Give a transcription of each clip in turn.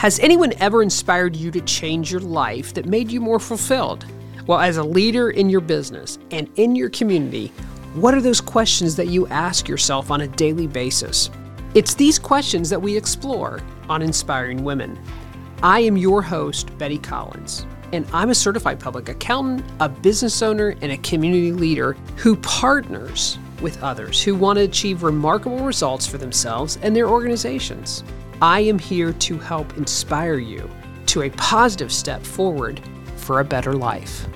Has anyone ever inspired you to change your life that made you more fulfilled? Well, as a leader in your business and in your community, what are those questions that you ask yourself on a daily basis? It's these questions that we explore on Inspiring Women. I am your host, Betty Collins, and I'm a certified public accountant, a business owner, and a community leader who partners with others who want to achieve remarkable results for themselves and their organizations. I am here to help inspire you to a positive step forward for a better life.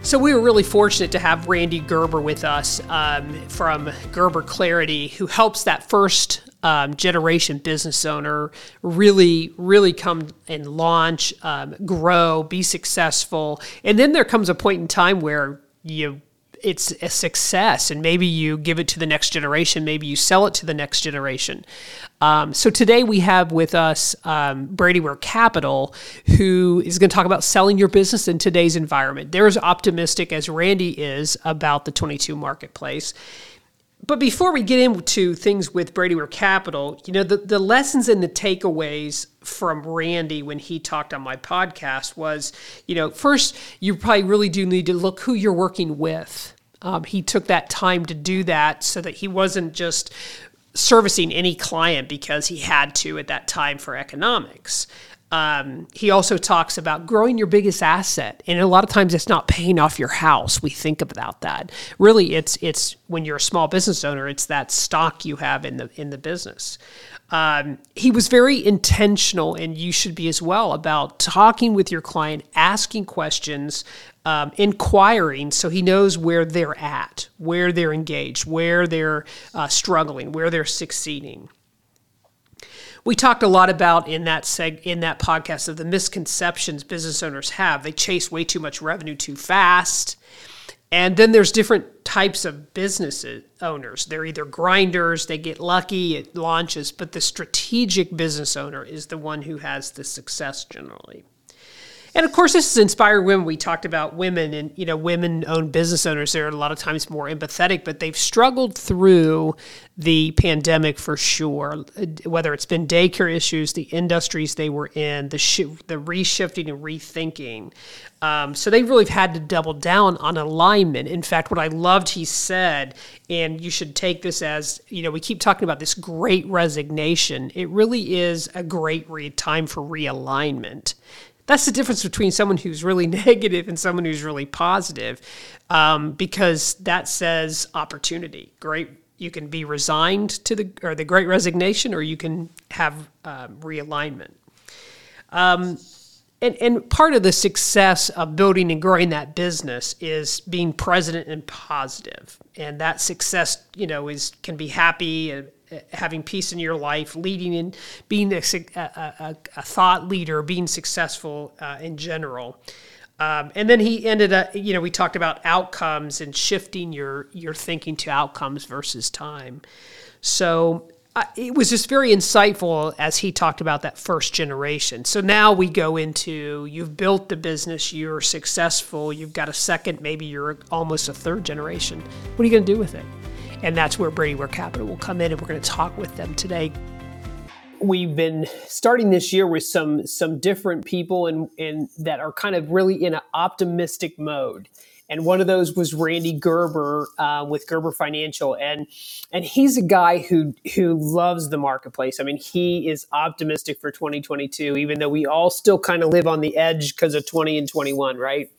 So, we were really fortunate to have Randy Gerber with us um, from Gerber Clarity, who helps that first um, generation business owner really, really come and launch, um, grow, be successful. And then there comes a point in time where you it's a success and maybe you give it to the next generation maybe you sell it to the next generation. Um, so today we have with us um, brady ware capital who is going to talk about selling your business in today's environment. They're as optimistic as randy is about the 22 marketplace. But before we get into things with Brady Ware Capital, you know, the, the lessons and the takeaways from Randy when he talked on my podcast was, you know, first, you probably really do need to look who you're working with. Um, he took that time to do that so that he wasn't just servicing any client because he had to at that time for economics. Um, he also talks about growing your biggest asset, and a lot of times it's not paying off your house. We think about that. Really, it's it's when you're a small business owner, it's that stock you have in the in the business. Um, he was very intentional, and you should be as well about talking with your client, asking questions, um, inquiring, so he knows where they're at, where they're engaged, where they're uh, struggling, where they're succeeding we talked a lot about in that seg in that podcast of the misconceptions business owners have. They chase way too much revenue too fast. And then there's different types of business owners. They're either grinders, they get lucky, it launches, but the strategic business owner is the one who has the success generally. And of course, this is Inspire Women. We talked about women and, you know, women owned business owners. They're a lot of times more empathetic, but they've struggled through the pandemic for sure. Whether it's been daycare issues, the industries they were in, the, sh- the reshifting and rethinking. Um, so they really have had to double down on alignment. In fact, what I loved he said, and you should take this as, you know, we keep talking about this great resignation. It really is a great re- time for realignment that's the difference between someone who's really negative and someone who's really positive, um, because that says opportunity. Great, you can be resigned to the or the Great Resignation, or you can have uh, realignment. Um, and, and part of the success of building and growing that business is being present and positive and that success you know is can be happy and having peace in your life, leading in, being a, a, a, thought leader, being successful uh, in general. Um, and then he ended up, you know, we talked about outcomes and shifting your your thinking to outcomes versus time. So uh, it was just very insightful as he talked about that first generation. So now we go into you've built the business, you're successful, you've got a second, maybe you're almost a third generation. What are you going to do with it? And that's where Brady Ware Capital will come in, and we're going to talk with them today. We've been starting this year with some some different people and and that are kind of really in an optimistic mode. And one of those was Randy Gerber uh, with Gerber Financial, and and he's a guy who who loves the marketplace. I mean, he is optimistic for 2022, even though we all still kind of live on the edge because of 20 and 21, right?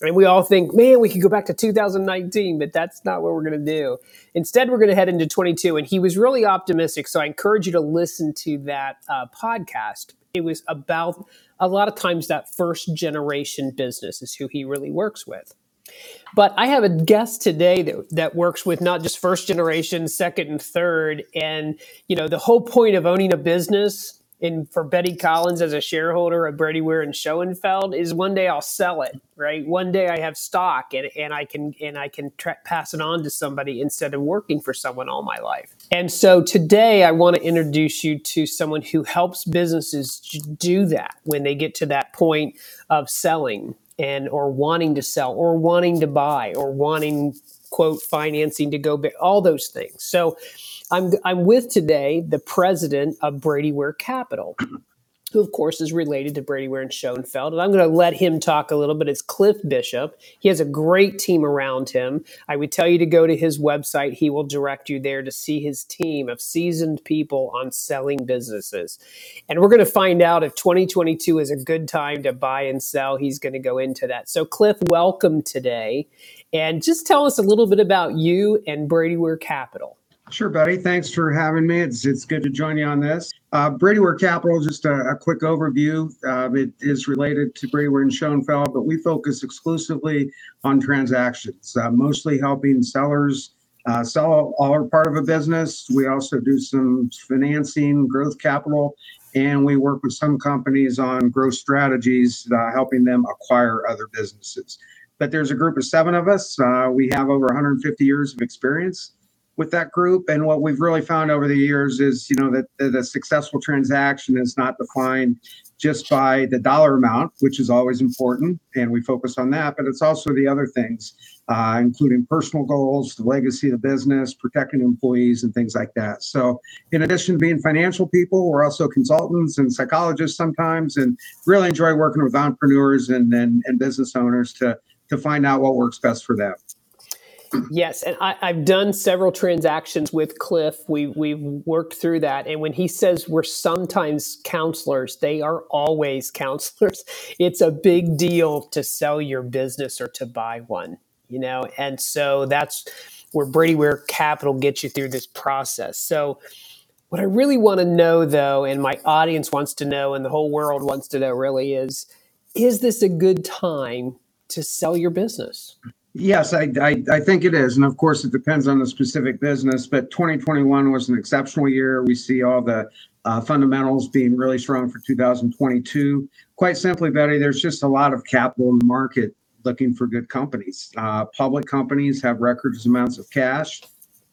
And we all think, man, we could go back to 2019, but that's not what we're going to do. Instead, we're going to head into 22. And he was really optimistic. So I encourage you to listen to that uh, podcast. It was about a lot of times that first generation business is who he really works with. But I have a guest today that, that works with not just first generation, second and third. And, you know, the whole point of owning a business and for Betty Collins as a shareholder of Brady Ware and Schoenfeld is one day I'll sell it, right? One day I have stock and, and I can and I can tra- pass it on to somebody instead of working for someone all my life. And so today I want to introduce you to someone who helps businesses do that when they get to that point of selling and or wanting to sell or wanting to buy or wanting quote financing to go all those things. So I'm, I'm with today the president of Brady Ware Capital. who of course is related to Brady Ware and Schoenfeld. And I'm going to let him talk a little bit. It's Cliff Bishop. He has a great team around him. I would tell you to go to his website. He will direct you there to see his team of seasoned people on selling businesses. And we're going to find out if 2022 is a good time to buy and sell. He's going to go into that. So, Cliff, welcome today. And just tell us a little bit about you and Brady Ware Capital. Sure, buddy. Thanks for having me. It's it's good to join you on this. Uh, Brady Ware Capital, just a, a quick overview. Uh, it is related to Brady Ware and Schoenfeld, but we focus exclusively on transactions, uh, mostly helping sellers uh, sell all or part of a business. We also do some financing, growth capital, and we work with some companies on growth strategies, uh, helping them acquire other businesses. But there's a group of seven of us. Uh, we have over 150 years of experience with that group. And what we've really found over the years is, you know, that, the, successful transaction is not defined just by the dollar amount, which is always important, and we focus on that. But it's also the other things, uh, including personal goals, the legacy of the business, protecting employees, and things like that. So, in addition to being financial people, we're also consultants and psychologists sometimes, and really enjoy working with entrepreneurs and and, and business owners to to find out what works best for them. Yes, and I, have done several transactions with Cliff. We we've worked through that, and when he says we're sometimes counselors, they are always counselors. It's a big deal to sell your business or to buy one, you know, and so that's where Brady Ware Capital gets you through this process. So, what I really want to know, though, and my audience wants to know, and the whole world wants to know, really is: is this a good time to sell your business? Yes, I, I, I, think it is. And of course, it depends on the specific business. But 2021 was an exceptional year. We see all the uh, fundamentals being really strong for 2022. Quite simply, Betty, there's just a lot of capital in the market looking for good companies. Uh, public companies have record amounts of cash.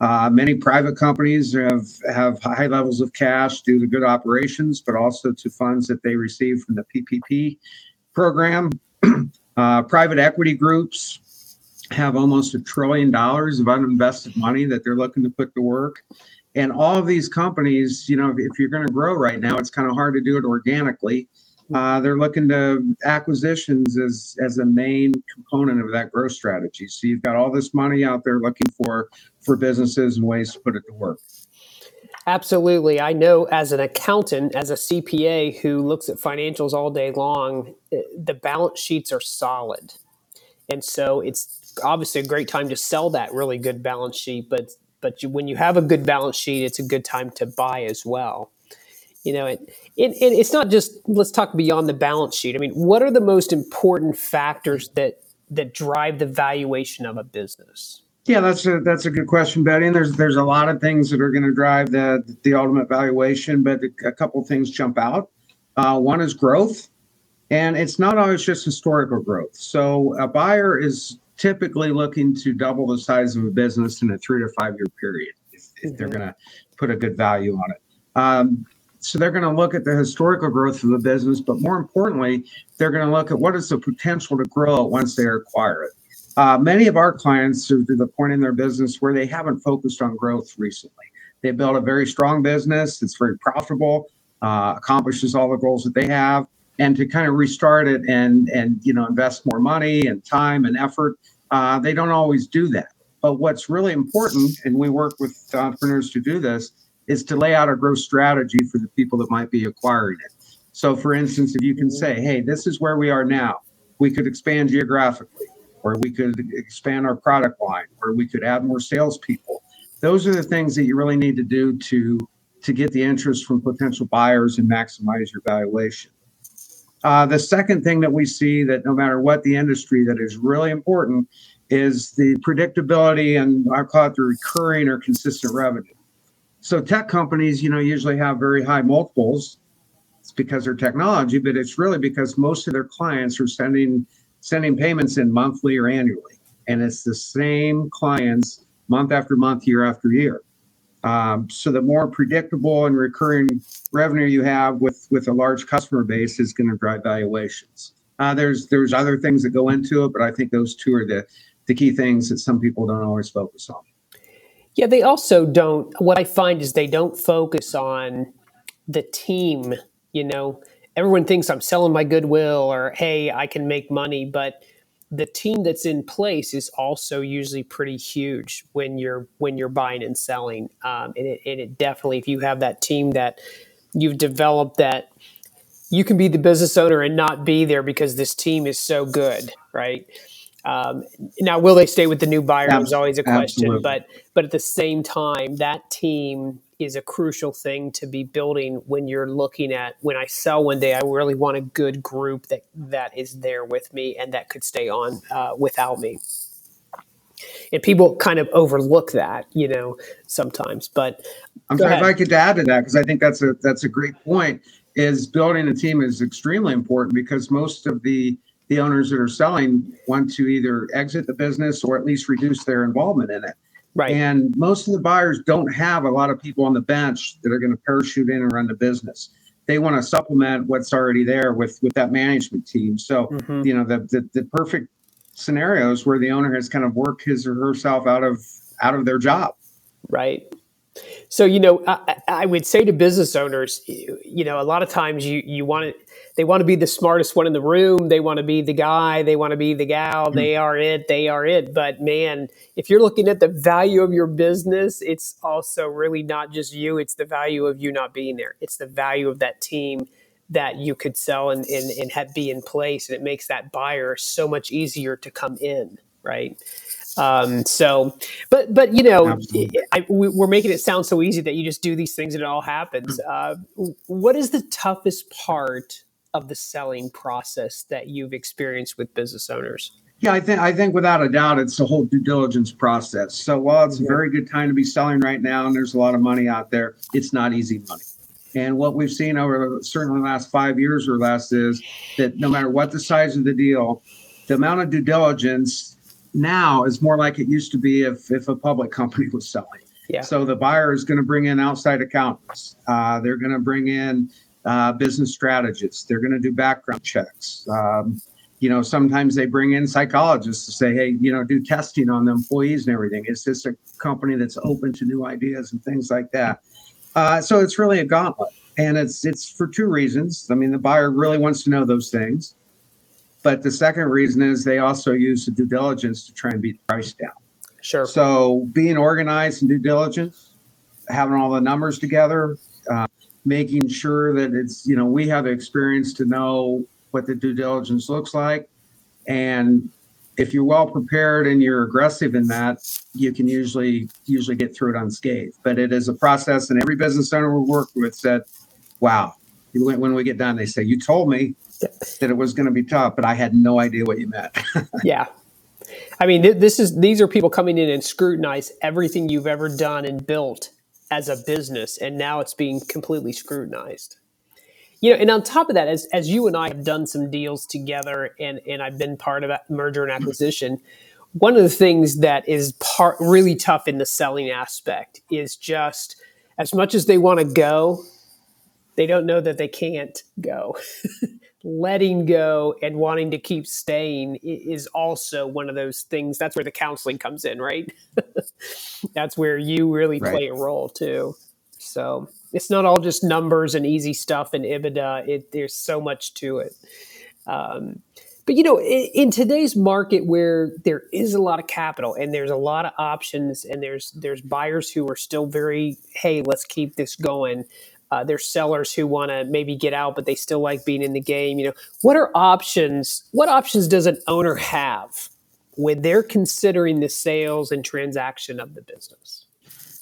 Uh, many private companies have, have high levels of cash due to good operations, but also to funds that they receive from the PPP program. Uh, private equity groups have almost a trillion dollars of uninvested money that they're looking to put to work. And all of these companies, you know, if you're going to grow right now, it's kind of hard to do it organically. Uh, they're looking to acquisitions as as a main component of that growth strategy. So you've got all this money out there looking for for businesses and ways to put it to work. Absolutely. I know as an accountant, as a CPA who looks at financials all day long, eh, the balance sheets are solid. And so it's obviously a great time to sell that really good balance sheet, but but you, when you have a good balance sheet, it's a good time to buy as well. You know, it, it, it, it's not just let's talk beyond the balance sheet. I mean, what are the most important factors that that drive the valuation of a business? Yeah, that's a that's a good question, Betty. And there's there's a lot of things that are going to drive the the ultimate valuation, but a couple things jump out. Uh, one is growth, and it's not always just historical growth. So a buyer is typically looking to double the size of a business in a three to five year period if, if they're mm-hmm. going to put a good value on it. Um, so they're going to look at the historical growth of the business, but more importantly, they're going to look at what is the potential to grow once they acquire it. Uh, many of our clients are to the point in their business where they haven't focused on growth recently. They built a very strong business, it's very profitable, uh, accomplishes all the goals that they have, and to kind of restart it and and you know invest more money and time and effort uh, they don't always do that. But what's really important, and we work with entrepreneurs to do this, is to lay out a growth strategy for the people that might be acquiring it. So, for instance, if you can say, hey, this is where we are now, we could expand geographically, or we could expand our product line, or we could add more salespeople. Those are the things that you really need to do to, to get the interest from potential buyers and maximize your valuation. Uh, the second thing that we see that no matter what the industry that is really important is the predictability and I call it the recurring or consistent revenue. So tech companies, you know, usually have very high multiples. It's because they're technology, but it's really because most of their clients are sending sending payments in monthly or annually, and it's the same clients month after month, year after year. Um, so the more predictable and recurring revenue you have with with a large customer base is going to drive valuations. Uh, there's there's other things that go into it, but I think those two are the the key things that some people don't always focus on. Yeah, they also don't. What I find is they don't focus on the team. You know, everyone thinks I'm selling my goodwill or hey, I can make money, but the team that's in place is also usually pretty huge when you're when you're buying and selling. Um, and, it, and it definitely, if you have that team that you've developed, that you can be the business owner and not be there because this team is so good, right? Um, now, will they stay with the new buyer? Is always a question, Absolutely. but but at the same time, that team is a crucial thing to be building when you're looking at when I sell one day. I really want a good group that that is there with me and that could stay on uh, without me. And people kind of overlook that, you know, sometimes. But I'm sorry ahead. if I could add to that because I think that's a that's a great point. Is building a team is extremely important because most of the the owners that are selling want to either exit the business or at least reduce their involvement in it. Right. And most of the buyers don't have a lot of people on the bench that are going to parachute in and run the business. They want to supplement what's already there with with that management team. So, mm-hmm. you know, the, the the perfect scenarios where the owner has kind of worked his or herself out of out of their job. Right. So, you know, I, I would say to business owners, you know, a lot of times you you want to they want to be the smartest one in the room. They want to be the guy. They want to be the gal. Mm-hmm. They are it. They are it. But man, if you're looking at the value of your business, it's also really not just you. It's the value of you not being there. It's the value of that team that you could sell and, and, and have, be in place. And it makes that buyer so much easier to come in, right? Um, so, but but you know, I, we, are making it sound so easy that you just do these things and it all happens. Uh, what is the toughest part of the selling process that you've experienced with business owners? Yeah, I think I think without a doubt it's the whole due diligence process. So while it's a very good time to be selling right now and there's a lot of money out there, it's not easy money. And what we've seen over certainly the last five years or less is that no matter what the size of the deal, the amount of due diligence now is more like it used to be if if a public company was selling. Yeah. So the buyer is going to bring in outside accountants. Uh, they're going to bring in uh, business strategists. They're going to do background checks. Um, you know, sometimes they bring in psychologists to say, hey, you know, do testing on the employees and everything. It's just a company that's open to new ideas and things like that. Uh, so it's really a gauntlet, and it's it's for two reasons. I mean, the buyer really wants to know those things, but the second reason is they also use the due diligence to try and beat the price down. Sure. So being organized and due diligence, having all the numbers together, uh, making sure that it's you know we have experience to know what the due diligence looks like and if you're well prepared and you're aggressive in that you can usually usually get through it unscathed but it is a process and every business owner we work with said wow when we get done they say you told me that it was going to be tough but i had no idea what you meant yeah i mean this is these are people coming in and scrutinize everything you've ever done and built as a business, and now it's being completely scrutinized. You know, and on top of that, as as you and I have done some deals together, and and I've been part of a merger and acquisition. One of the things that is part really tough in the selling aspect is just as much as they want to go, they don't know that they can't go. letting go and wanting to keep staying is also one of those things. That's where the counseling comes in, right? That's where you really right. play a role too. So it's not all just numbers and easy stuff and EBITDA. It, there's so much to it. Um, but you know, in, in, today's market where there is a lot of capital and there's a lot of options and there's there's buyers who are still very, hey, let's keep this going. Uh, there's sellers who want to maybe get out, but they still like being in the game. You know, what are options? What options does an owner have when they're considering the sales and transaction of the business?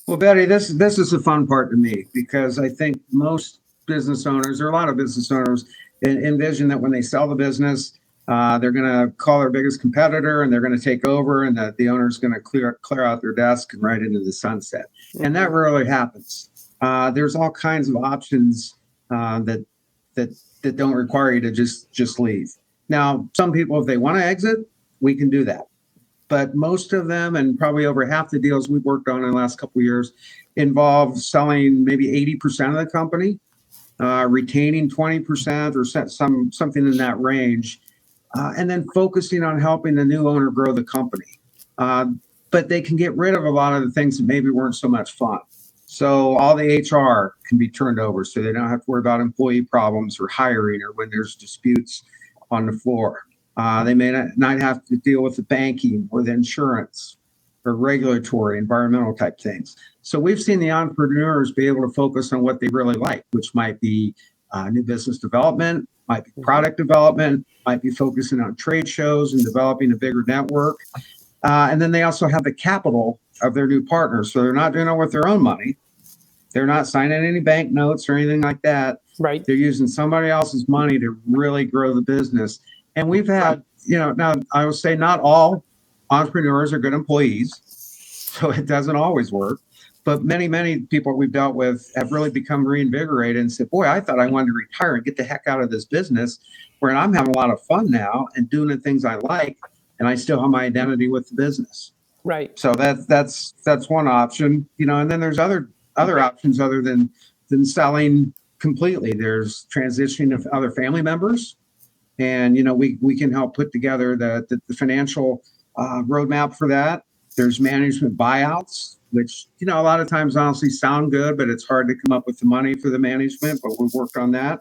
Well, Betty, this this is the fun part to me because I think most business owners, or a lot of business owners, envision that when they sell the business, uh, they're going to call their biggest competitor and they're going to take over, and that the owner's going to clear clear out their desk and right into the sunset. Mm-hmm. And that rarely happens uh, there's all kinds of options uh, that that that don't require you to just just leave. Now, some people, if they want to exit, we can do that. But most of them, and probably over half the deals we've worked on in the last couple years, involve selling maybe 80% of the company, uh, retaining 20% or some something in that range, uh, and then focusing on helping the new owner grow the company. Uh, but they can get rid of a lot of the things that maybe weren't so much fun. So all the HR can be turned over so they don't have to worry about employee problems or hiring or when there's disputes on the floor. Uh, they may not, not have to deal with the banking or the insurance or regulatory, environmental type things. So we've seen the entrepreneurs be able to focus on what they really like, which might be uh, new business development, might be product development, might be focusing on trade shows and developing a bigger network. Uh, and then they also have the capital of their new partners. So they're not doing it with their own money. They're not signing any bank notes or anything like that. Right. They're using somebody else's money to really grow the business. And we've had, you know, now I will say not all entrepreneurs are good employees. So it doesn't always work. But many, many people we've dealt with have really become reinvigorated and said, Boy, I thought I wanted to retire and get the heck out of this business where I'm having a lot of fun now and doing the things I like. And I still have my identity with the business. Right. So that's that's that's one option, you know. And then there's other other options other than than selling completely. There's transitioning of other family members, and you know we we can help put together the the, the financial uh, roadmap for that. There's management buyouts, which you know a lot of times honestly sound good, but it's hard to come up with the money for the management. But we've worked on that.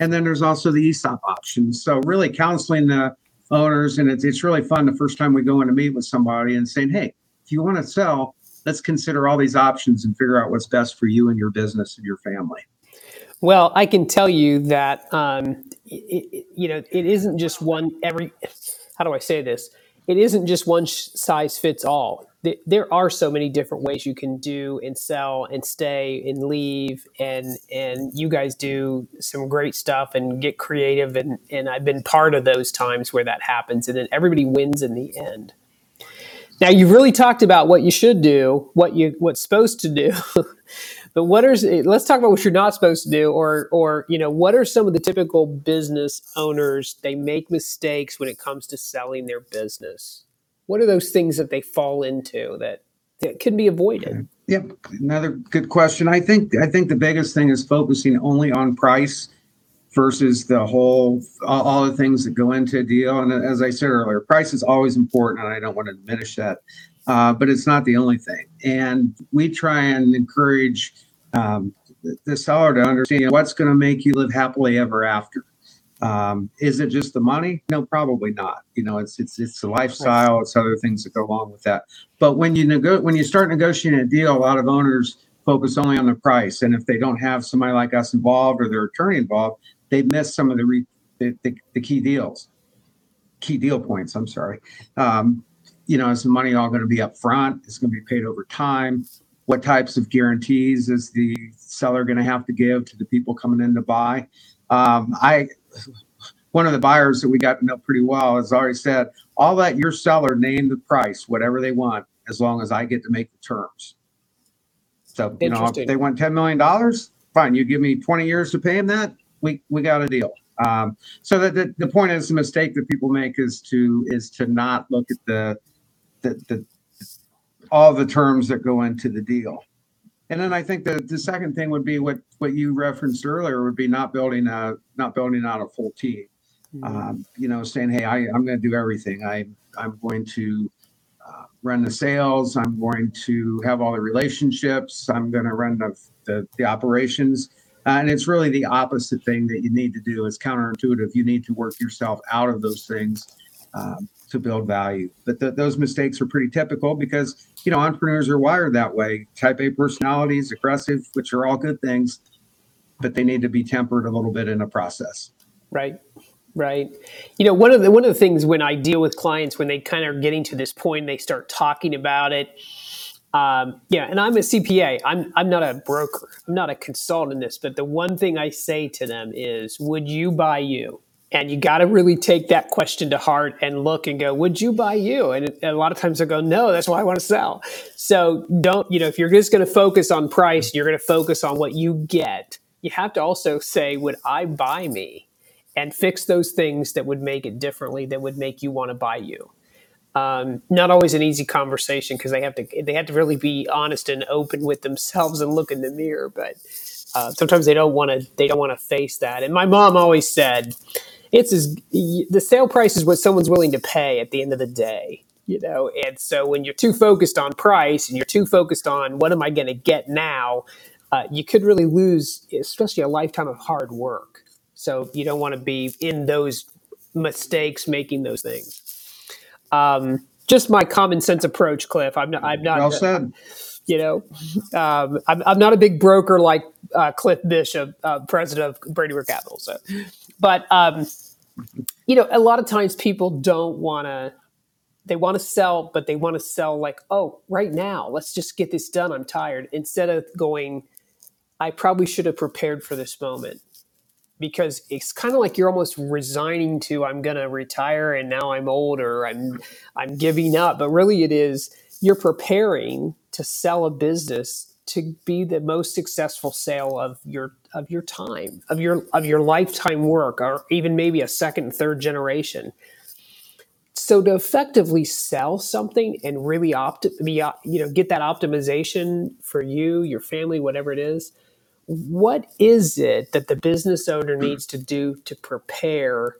And then there's also the ESOP options. So really counseling the owners, and it's it's really fun the first time we go in to meet with somebody and saying, hey, if you want to sell, let's consider all these options and figure out what's best for you and your business and your family. Well, I can tell you that um, it, it, you know it isn't just one every. How do I say this? It isn't just one size fits all. There are so many different ways you can do and sell and stay and leave, and and you guys do some great stuff and get creative, and and I've been part of those times where that happens, and then everybody wins in the end. Now you've really talked about what you should do, what you what's supposed to do. but what are let's talk about what you're not supposed to do or or you know what are some of the typical business owners they make mistakes when it comes to selling their business. What are those things that they fall into that that can be avoided? Okay. Yep, another good question. I think I think the biggest thing is focusing only on price versus the whole all, the things that go into a deal. And as I said earlier, price is always important, and I don't want to diminish that, uh, but it's not the only thing. And we try and encourage um, the, the seller to understand what's going to make you live happily ever after. Um, is it just the money? No, probably not. You know, it's it's it's the lifestyle, it's other things that go along with that. But when you nego- when you start negotiating a deal, a lot of owners focus only on the price, and if they don't have somebody like us involved or their attorney involved, they miss some of the, re, the, the, the, key deals, key deal points. I'm sorry. Um, you know, is the money all going to be up front? Is going to be paid over time? What types of guarantees is the seller going to have to give to the people coming in to buy? Um, I, one of the buyers that we got to know pretty well has already said, "I'll let your seller name the price, whatever they want, as long as I get to make the terms." So you know, if they want ten million dollars, fine. You give me twenty years to pay them that we we got a deal. Um, so that the, the point is the mistake that people make is to is to not look at the the, the all the terms that go into the deal. And then I think that the second thing would be what what you referenced earlier would be not building a not building out a full team. Mm-hmm. Um, you know, saying, hey, I, I'm going to do everything. I I'm going to uh, run the sales. I'm going to have all the relationships. I'm going to run the, the, the operations. Uh, and it's really the opposite thing that you need to do. It's counterintuitive. You need to work yourself out of those things um, to build value. But th- those mistakes are pretty typical because you know entrepreneurs are wired that way. Type A personalities, aggressive, which are all good things, but they need to be tempered a little bit in a process. Right. Right. You know, one of the one of the things when I deal with clients when they kind of are getting to this point, they start talking about it um, yeah, and I'm a CPA. I'm I'm not a broker. I'm not a consultant in this. But the one thing I say to them is, "Would you buy you?" And you got to really take that question to heart and look and go, "Would you buy you?" And, and a lot of times they'll go, "No, that's why I want to sell." So don't you know if you're just going to focus on price, you're going to focus on what you get. You have to also say, "Would I buy me?" And fix those things that would make it differently, that would make you want to buy you um, not always an easy conversation because they have to they have to really be honest and open with themselves and look in the mirror. But uh, sometimes they don't want to they don't want to face that. And my mom always said, "It's as the sale price is what someone's willing to pay at the end of the day." you know? And so when you're too focused on price and you're too focused on what am i going to get now uh, you could really lose especially a lifetime of hard work. So you don't want to be in those mistakes making those things. Um, just my common sense approach cliff. I'm not i'm not well said. you know? Um, I'm, I'm not a big broker like uh, cliff bishop uh, president of brady capital so. But um, you know a lot of times people don't want to they want to sell, but they want to sell like, oh, right now, let's just get this done. I'm tired. Instead of going, I probably should have prepared for this moment because it's kind of like you're almost resigning to I'm going to retire and now I'm old or I'm I'm giving up. But really, it is you're preparing to sell a business to be the most successful sale of your of your time of your of your lifetime work or even maybe a second and third generation. So to effectively sell something and really opt be you know get that optimization for you your family whatever it is what is it that the business owner needs to do to prepare?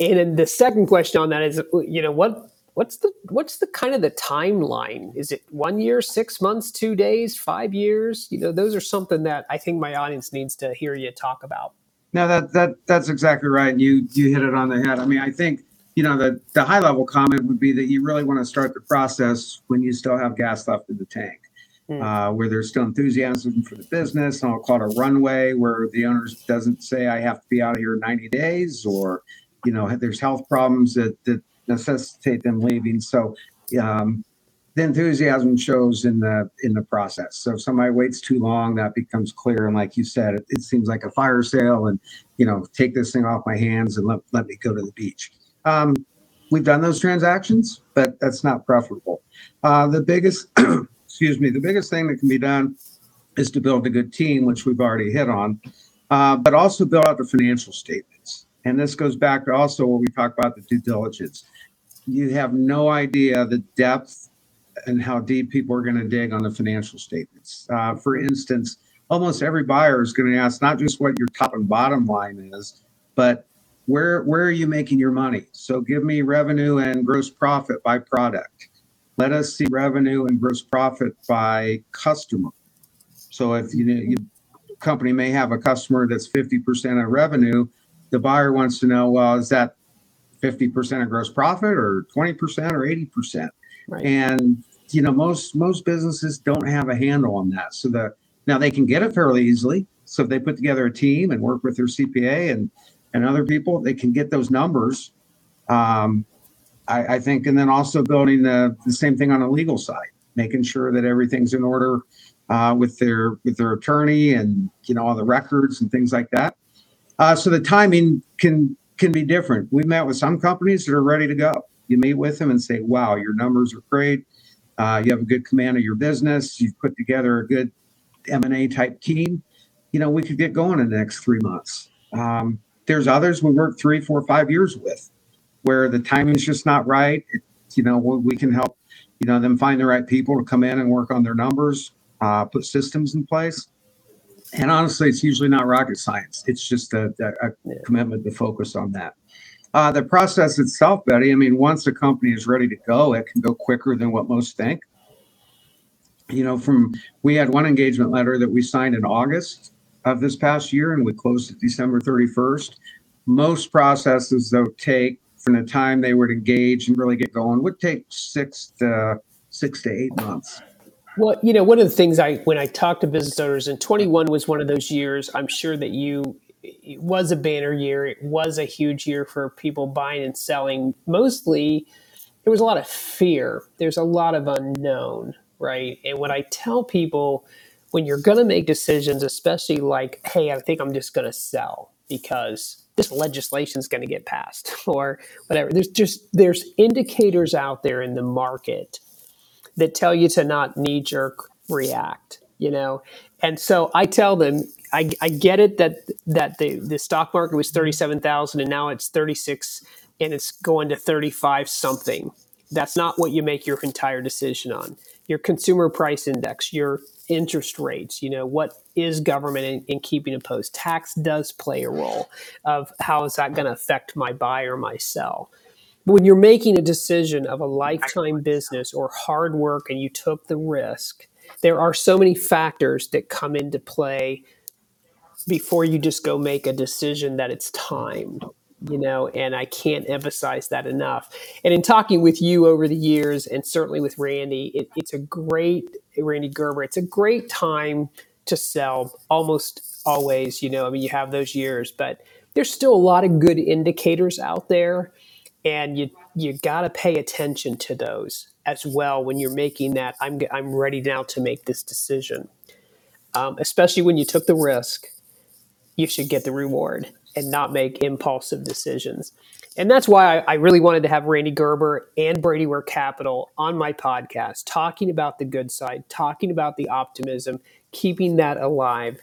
And then the second question on that is you know what what's the what's the kind of the timeline is it one year six months two days five years you know those are something that i think my audience needs to hear you talk about no that that that's exactly right you you hit it on the head i mean i think you know, the, the high level comment would be that you really want to start the process when you still have gas left in the tank, mm. uh, where there's still enthusiasm for the business. And I'll call it a runway where the owner doesn't say, I have to be out of here 90 days, or, you know, there's health problems that, that necessitate them leaving. So, um, the enthusiasm shows in the in the process. So if somebody waits too long, that becomes clear. And like you said, it, it seems like a fire sale, and you know, take this thing off my hands and let, let me go to the beach. Um, we've done those transactions, but that's not preferable. Uh, the biggest, excuse me, the biggest thing that can be done is to build a good team, which we've already hit on, uh, but also build out the financial statements. And this goes back to also what we talked about the due diligence. You have no idea the depth and how deep people are going to dig on the financial statements. Uh, for instance, almost every buyer is going to ask not just what your top and bottom line is, but where where are you making your money? So give me revenue and gross profit by product. Let us see revenue and gross profit by customer. So if you, you company may have a customer that's 50% of revenue, the buyer wants to know, well, is that 50% of gross profit or 20% or 80%? Right. And you know, most most businesses don't have a handle on that. So the now they can get it fairly easily. So if they put together a team and work with their CPA and and other people, they can get those numbers. Um, I, I, think, and then also building the, the same thing on the legal side, making sure that everything's in order uh, with their with their attorney and you know all the records and things like that. Uh, so the timing can can be different. We've met with some companies that are ready to go. You meet with them and say, "Wow, your numbers are great. Uh, you have a good command of your business. You've put together a good M and A type team. You know, we could get going in the next three months." Um, there's others we work three, four, five years with, where the timing's just not right. It, you know, we can help, you know, them find the right people to come in and work on their numbers, uh, put systems in place. And honestly, it's usually not rocket science. It's just a, a, a commitment to focus on that. Uh, the process itself, Betty, I mean, once a company is ready to go, it can go quicker than what most think. You know, from we had one engagement letter that we signed in August of this past year, and we closed it December 31st. Most processes, though, take from the time they would engage and really get going would take six to six to eight months. Well, you know, one of the things I when I talked to business owners, and 21 was one of those years. I'm sure that you it was a banner year. It was a huge year for people buying and selling. Mostly, there was a lot of fear. There's a lot of unknown, right? And what I tell people when you're going to make decisions, especially like, hey, I think I'm just going to sell because this legislation is going to get passed or whatever. There's just there's indicators out there in the market that tell you to not knee jerk react, you know. And so I tell them, I, I get it that that the the stock market was thirty seven thousand and now it's thirty six and it's going to thirty five something. That's not what you make your entire decision on. Your consumer price index, your interest rates you know what is government in, in keeping a post tax does play a role of how is that going to affect my buy or my sell But when you're making a decision of a lifetime business or hard work and you took the risk, there are so many factors that come into play before you just go make a decision that it's time you know and i can't emphasize that enough. And in talking with you over the years and certainly with randy it, it's a great randy gerber it's a great time to sell almost always you know i mean you have those years but there's still a lot of good indicators out there and you you got to pay attention to those as well when you're making that i'm i'm ready now to make this decision um, especially when you took the risk you should get the reward and not make impulsive decisions. And that's why I, I, really wanted to have Randy Gerber and Brady Ware Capital on my podcast, talking about the good side, talking about the optimism, keeping that alive.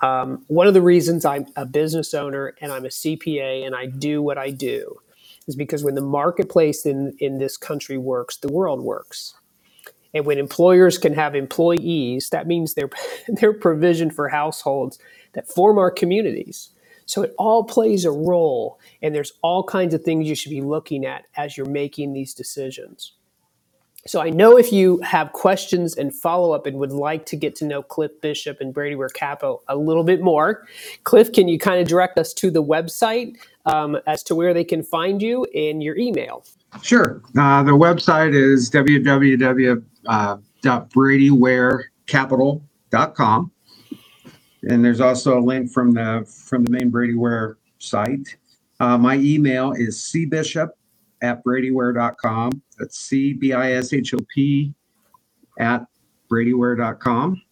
Um, one of the reasons I'm a business owner and I'm a CPA and I do what I do is because when the marketplace in, in this country works, the world works. And when employers can have employees, that means their, their provision for households that form our communities so it all plays a role, and there's all kinds of things you should be looking at as you're making these decisions. So I know if you have questions and follow up and would like to get to know Cliff Bishop and Brady Ware Capo a little bit more, Cliff, can you kind of direct us to the website um, as to where they can find you and your email? Sure. Uh, the website is www.bradywarecapital.com and there's also a link from the from the main Brady Ware site. Uh, my email is cbishop at bradyware.com. That's C B I S H O P at bradyware.com.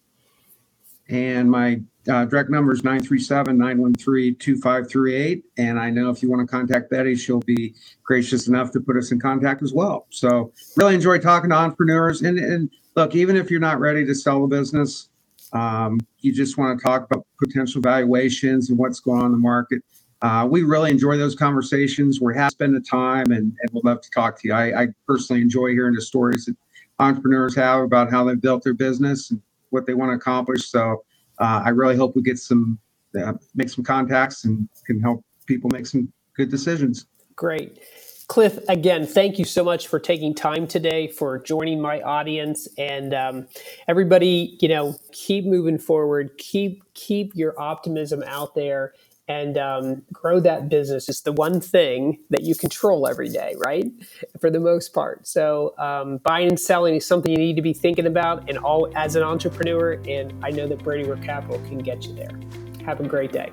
And my uh, direct number is 937 913 2538. And I know if you want to contact Betty, she'll be gracious enough to put us in contact as well. So, really enjoy talking to entrepreneurs. And, and look, even if you're not ready to sell the business, um, you just want to talk about potential valuations and what's going on in the market. Uh, we really enjoy those conversations. We're happy to spend the time and, and we'd love to talk to you. I, I, personally enjoy hearing the stories that entrepreneurs have about how they've built their business and what they want to accomplish. So uh, I really hope we get some, uh, make some contacts and can help people make some good decisions. Great. Cliff, again, thank you so much for taking time today, for joining my audience, and um, everybody. You know, keep moving forward. Keep keep your optimism out there, and um, grow that business. It's the one thing that you control every day, right? For the most part. So, um, buying and selling is something you need to be thinking about, and all as an entrepreneur. And I know that Brady Ware Capital can get you there. Have a great day.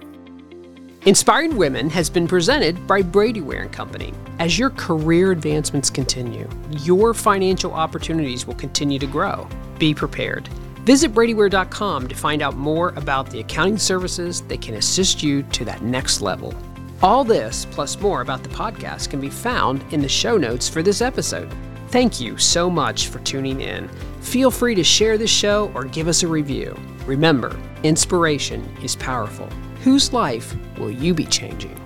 Inspiring Women has been presented by Brady Ware & Company. As your career advancements continue, your financial opportunities will continue to grow. Be prepared. Visit bradyware.com to find out more about the accounting services that can assist you to that next level. All this, plus more about the podcast, can be found in the show notes for this episode. Thank you so much for tuning in. Feel free to share this show or give us a review. Remember, inspiration is powerful. Whose life will you be changing?